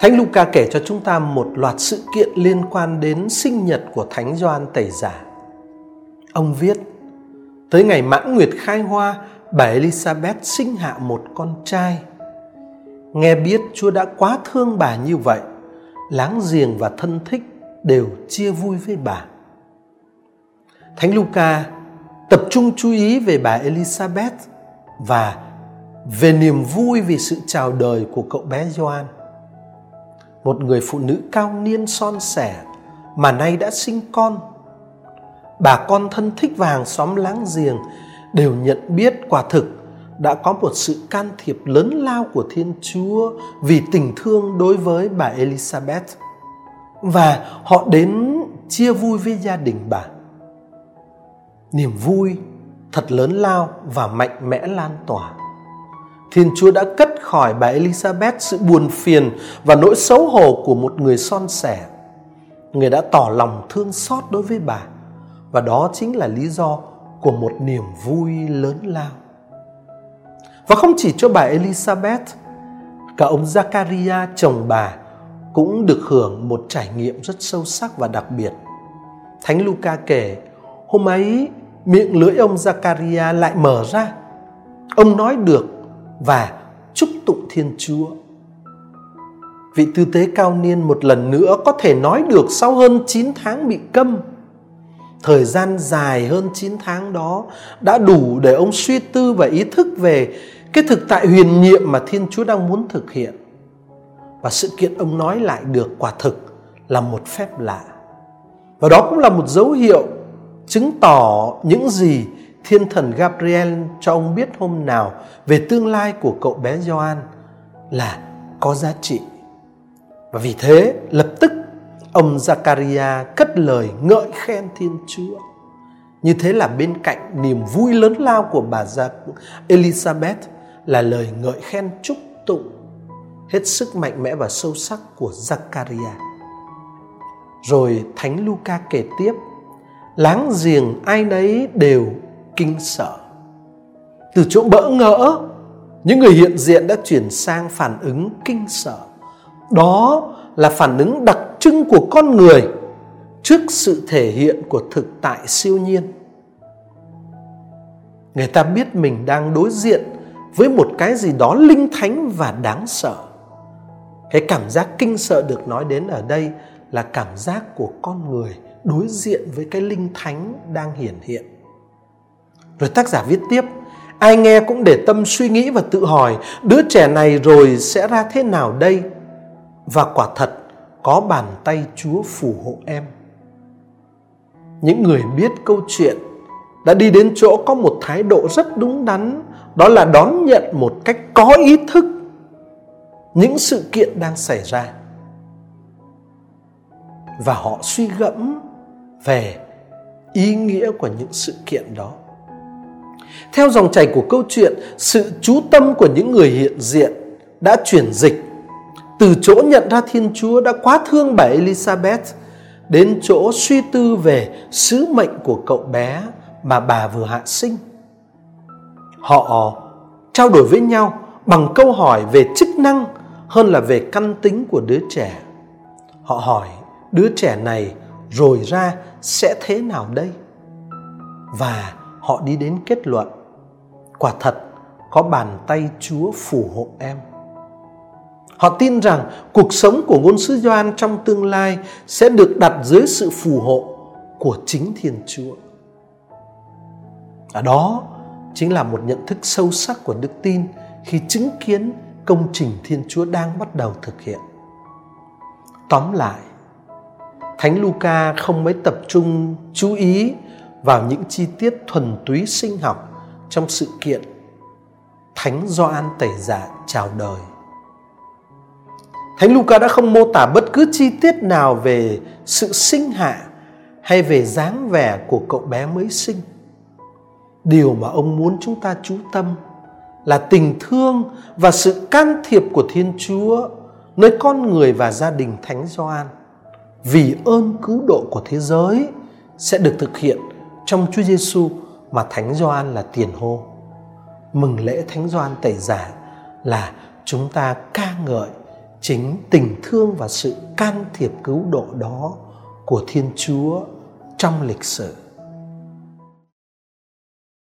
Thánh Luca kể cho chúng ta một loạt sự kiện liên quan đến sinh nhật của Thánh Gioan Tẩy Giả. Ông viết, tới ngày mãn nguyệt khai hoa, bà Elizabeth sinh hạ một con trai. Nghe biết Chúa đã quá thương bà như vậy, láng giềng và thân thích đều chia vui với bà. Thánh Luca tập trung chú ý về bà Elizabeth và về niềm vui vì sự chào đời của cậu bé Gioan. Một người phụ nữ cao niên son sẻ, mà nay đã sinh con. Bà con thân thích và hàng xóm láng giềng đều nhận biết quả thực đã có một sự can thiệp lớn lao của Thiên Chúa vì tình thương đối với bà Elizabeth. Và họ đến chia vui với gia đình bà. Niềm vui thật lớn lao và mạnh mẽ lan tỏa. Thiên Chúa đã cất khỏi bà Elizabeth sự buồn phiền và nỗi xấu hổ của một người son sẻ. Người đã tỏ lòng thương xót đối với bà và đó chính là lý do của một niềm vui lớn lao. Và không chỉ cho bà Elizabeth, cả ông Zakaria chồng bà cũng được hưởng một trải nghiệm rất sâu sắc và đặc biệt. Thánh Luca kể, hôm ấy miệng lưỡi ông Zakaria lại mở ra. Ông nói được và chúc tụng Thiên Chúa. Vị tư tế cao niên một lần nữa có thể nói được sau hơn 9 tháng bị câm. Thời gian dài hơn 9 tháng đó đã đủ để ông suy tư và ý thức về cái thực tại huyền nhiệm mà Thiên Chúa đang muốn thực hiện. Và sự kiện ông nói lại được quả thực là một phép lạ. Và đó cũng là một dấu hiệu chứng tỏ những gì thiên thần Gabriel cho ông biết hôm nào về tương lai của cậu bé Gioan là có giá trị. Và vì thế, lập tức ông Zakaria cất lời ngợi khen Thiên Chúa. Như thế là bên cạnh niềm vui lớn lao của bà Elizabeth là lời ngợi khen chúc tụng hết sức mạnh mẽ và sâu sắc của Zakaria. Rồi Thánh Luca kể tiếp, láng giềng ai nấy đều kinh sợ. Từ chỗ bỡ ngỡ, những người hiện diện đã chuyển sang phản ứng kinh sợ. Đó là phản ứng đặc trưng của con người trước sự thể hiện của thực tại siêu nhiên. Người ta biết mình đang đối diện với một cái gì đó linh thánh và đáng sợ. Cái cảm giác kinh sợ được nói đến ở đây là cảm giác của con người đối diện với cái linh thánh đang hiển hiện. Rồi tác giả viết tiếp, ai nghe cũng để tâm suy nghĩ và tự hỏi đứa trẻ này rồi sẽ ra thế nào đây? Và quả thật có bàn tay Chúa phù hộ em. Những người biết câu chuyện đã đi đến chỗ có một thái độ rất đúng đắn, đó là đón nhận một cách có ý thức những sự kiện đang xảy ra. Và họ suy gẫm về ý nghĩa của những sự kiện đó. Theo dòng chảy của câu chuyện, sự chú tâm của những người hiện diện đã chuyển dịch từ chỗ nhận ra Thiên Chúa đã quá thương bà Elizabeth đến chỗ suy tư về sứ mệnh của cậu bé mà bà vừa hạ sinh. Họ trao đổi với nhau bằng câu hỏi về chức năng hơn là về căn tính của đứa trẻ. Họ hỏi đứa trẻ này rồi ra sẽ thế nào đây? Và họ đi đến kết luận quả thật có bàn tay Chúa phù hộ em. Họ tin rằng cuộc sống của ngôn sứ Gioan trong tương lai sẽ được đặt dưới sự phù hộ của chính Thiên Chúa. Ở đó chính là một nhận thức sâu sắc của đức tin khi chứng kiến công trình Thiên Chúa đang bắt đầu thực hiện. Tóm lại, Thánh Luca không mấy tập trung chú ý vào những chi tiết thuần túy sinh học trong sự kiện Thánh Gioan Tẩy Giả dạ chào đời. Thánh Luca đã không mô tả bất cứ chi tiết nào về sự sinh hạ hay về dáng vẻ của cậu bé mới sinh. Điều mà ông muốn chúng ta chú tâm là tình thương và sự can thiệp của Thiên Chúa nơi con người và gia đình Thánh Gioan. Vì ơn cứu độ của thế giới sẽ được thực hiện trong Chúa Giêsu mà Thánh Gioan là tiền hô. Mừng lễ Thánh Gioan tẩy giả là chúng ta ca ngợi chính tình thương và sự can thiệp cứu độ đó của thiên chúa trong lịch sử